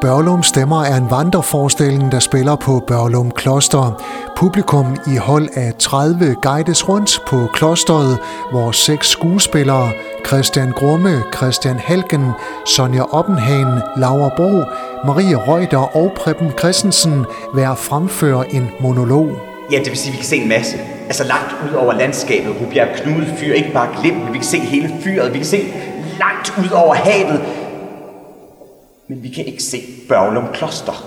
Børlum Stemmer er en vandreforestilling, der spiller på Børlum Kloster. Publikum i hold af 30 guides rundt på klosteret, hvor seks skuespillere, Christian Grumme, Christian Halken, Sonja Oppenhagen, Laura Bro, Marie Reuter og Preben Christensen, hver fremfører en monolog. Ja, det vil sige, at vi kan se en masse. Altså langt ud over landskabet, Rubjerg Knude fyr, ikke bare glimt, vi kan se hele fyret, vi kan se langt ud over havet. Men vi kan ikke se Børglum Kloster.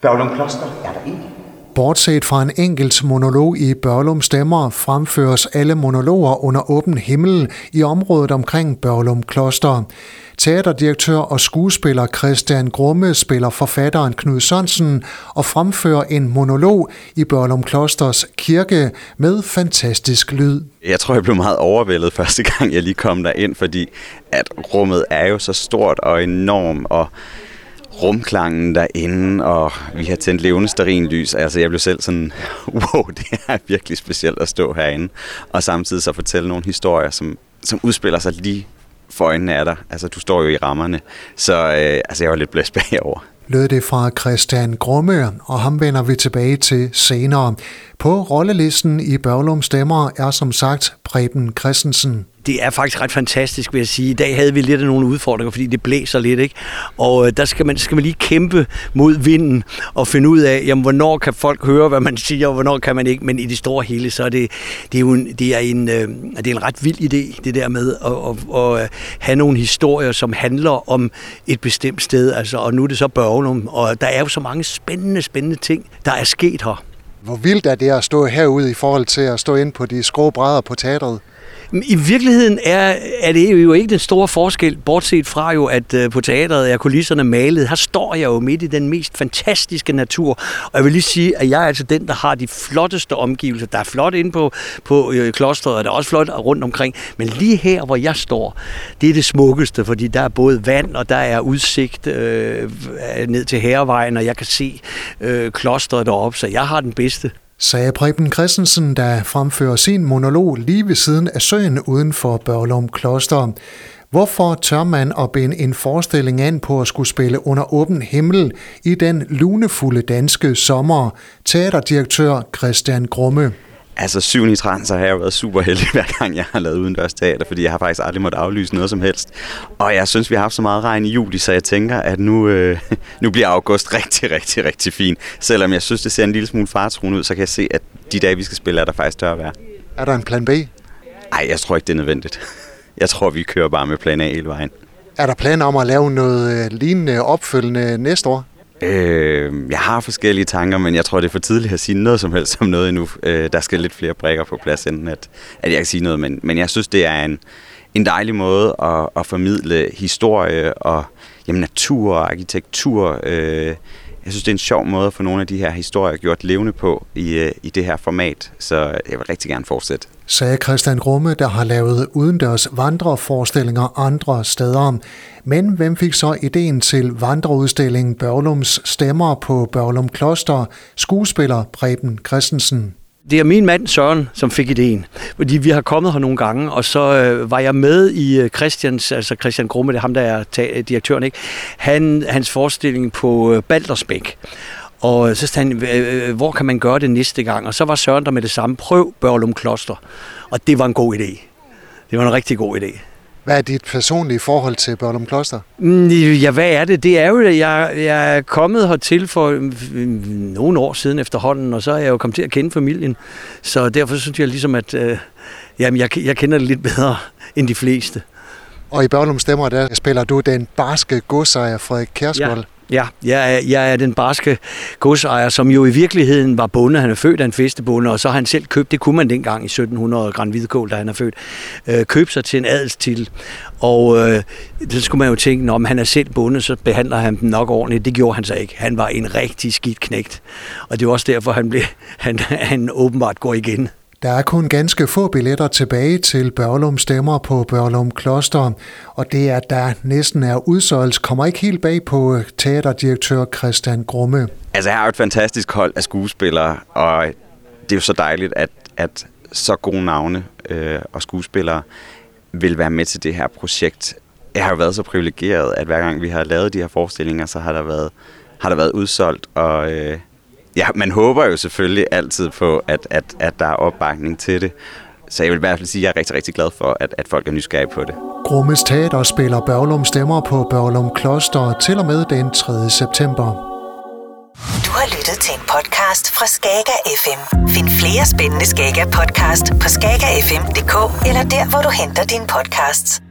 Børglum Kloster er der ikke. Bortset fra en enkelt monolog i Børlum Stemmer, fremføres alle monologer under åben himmel i området omkring Børlum Kloster. Teaterdirektør og skuespiller Christian Grumme spiller forfatteren Knud Sørensen og fremfører en monolog i Børlum Klosters kirke med fantastisk lyd. Jeg tror, jeg blev meget overvældet første gang, jeg lige kom derind, fordi at rummet er jo så stort og enormt, og rumklangen derinde, og vi har tændt levende lys. Altså, jeg blev selv sådan, wow, det er virkelig specielt at stå herinde. Og samtidig så fortælle nogle historier, som, som udspiller sig lige for øjnene af dig. Altså, du står jo i rammerne. Så øh, altså, jeg var lidt blæst bagover lød det fra Christian Grumme, og ham vender vi tilbage til senere. På rollelisten i Børlum Stemmer er som sagt Preben Christensen det er faktisk ret fantastisk, vil jeg sige. I dag havde vi lidt af nogle udfordringer, fordi det blæser lidt, ikke? Og øh, der skal man, skal man lige kæmpe mod vinden og finde ud af, jamen, hvornår kan folk høre, hvad man siger, og hvornår kan man ikke. Men i det store hele, så er det, det er jo en, det er en, øh, det er en ret vild idé, det der med at, at, at øh, have nogle historier, som handler om et bestemt sted. Altså, og nu er det så Børgenum, og der er jo så mange spændende, spændende ting, der er sket her. Hvor vildt er det at stå herude i forhold til at stå ind på de skrå brædder på teatret? I virkeligheden er, er det jo ikke den store forskel, bortset fra jo, at øh, på teatret er kulisserne malet. Her står jeg jo midt i den mest fantastiske natur. Og jeg vil lige sige, at jeg er altså den, der har de flotteste omgivelser. Der er flot inde på, på øh, klostret, og der er også flot rundt omkring. Men lige her, hvor jeg står, det er det smukkeste, fordi der er både vand, og der er udsigt øh, ned til Herrevejen, og jeg kan se øh, klostret deroppe, så jeg har den bedste sagde Preben Christensen, der fremfører sin monolog lige ved siden af søen uden for Børlum Kloster. Hvorfor tør man at binde en forestilling an på at skulle spille under åben himmel i den lunefulde danske sommer? Teaterdirektør Christian Grumme. Altså syv i så har jeg været super heldig hver gang, jeg har lavet udendørs teater, fordi jeg har faktisk aldrig måttet aflyse noget som helst. Og jeg synes, vi har haft så meget regn i juli, så jeg tænker, at nu, øh, nu bliver august rigtig, rigtig, rigtig fin. Selvom jeg synes, det ser en lille smule fartruende ud, så kan jeg se, at de dage, vi skal spille, er der faktisk tør være. Er der en plan B? Nej, jeg tror ikke, det er nødvendigt. Jeg tror, vi kører bare med plan A hele vejen. Er der planer om at lave noget øh, lignende opfølgende næste år? Øh, jeg har forskellige tanker, men jeg tror, det er for tidligt at sige noget som helst om noget endnu. Øh, der skal lidt flere brækker på plads, inden at, at jeg kan sige noget. Men, men jeg synes, det er en, en dejlig måde at, at formidle historie og jamen, natur og arkitektur. Øh, jeg synes, det er en sjov måde at få nogle af de her historier gjort levende på i, øh, i det her format, så jeg vil rigtig gerne fortsætte. Sagde Christian Grumme, der har lavet udendørs vandreforestillinger andre steder. Men hvem fik så ideen til vandreudstillingen Børlums Stemmer på Børlum Kloster? Skuespiller Preben Christensen. Det er min mand Søren, som fik ideen. Fordi vi har kommet her nogle gange, og så øh, var jeg med i øh, Christians, altså Christian Grumme, det er ham, der er ta- direktøren, ikke? Han, hans forestilling på øh, Baldersbæk. Og øh, så sagde han, øh, hvor kan man gøre det næste gang? Og så var Søren der med det samme, prøv Børlum Kloster. Og det var en god idé. Det var en rigtig god idé. Hvad er dit personlige forhold til Børlum Kloster? Mm, ja, hvad er det? Det er jo, jeg, jeg er kommet hertil for nogle år siden efterhånden, og så er jeg jo kommet til at kende familien. Så derfor synes jeg ligesom, at øh, jamen, jeg, jeg kender det lidt bedre end de fleste. Og i Børlum Stemmer, der spiller du den barske godsejer Frederik Kjærsgaard. Ja. Ja, jeg er, jeg er den barske godsejer, som jo i virkeligheden var bonde. Han er født af en festebonde, og så har han selv købt, det kunne man dengang i 1700 Grand Hvidekål, da han er født, øh, købt sig til en adelstitel. Og øh, så skulle man jo tænke, om han er selv bonde, så behandler han dem nok ordentligt. Det gjorde han så ikke. Han var en rigtig skidt knægt. Og det er også derfor, han, blev, han, han åbenbart går igen. Der er kun ganske få billetter tilbage til Børlum Stemmer på Børlum Kloster, og det at der næsten er udsolgt, kommer ikke helt bag på øh, teaterdirektør Christian Grumme. Altså, jeg har et fantastisk hold af skuespillere, og det er jo så dejligt, at, at så gode navne øh, og skuespillere vil være med til det her projekt. jeg har jo været så privilegeret, at hver gang vi har lavet de her forestillinger, så har der været, har der været udsolgt, og øh, ja, man håber jo selvfølgelig altid på, at, at, at der er opbakning til det. Så jeg vil i hvert fald sige, at jeg er rigtig, rigtig glad for, at, at folk er nysgerrige på det. Grummes Teater spiller Børlum Stemmer på Børlum Kloster til og med den 3. september. Du har lyttet til en podcast fra Skager FM. Find flere spændende Skager podcast på skagerfm.dk eller der, hvor du henter dine podcasts.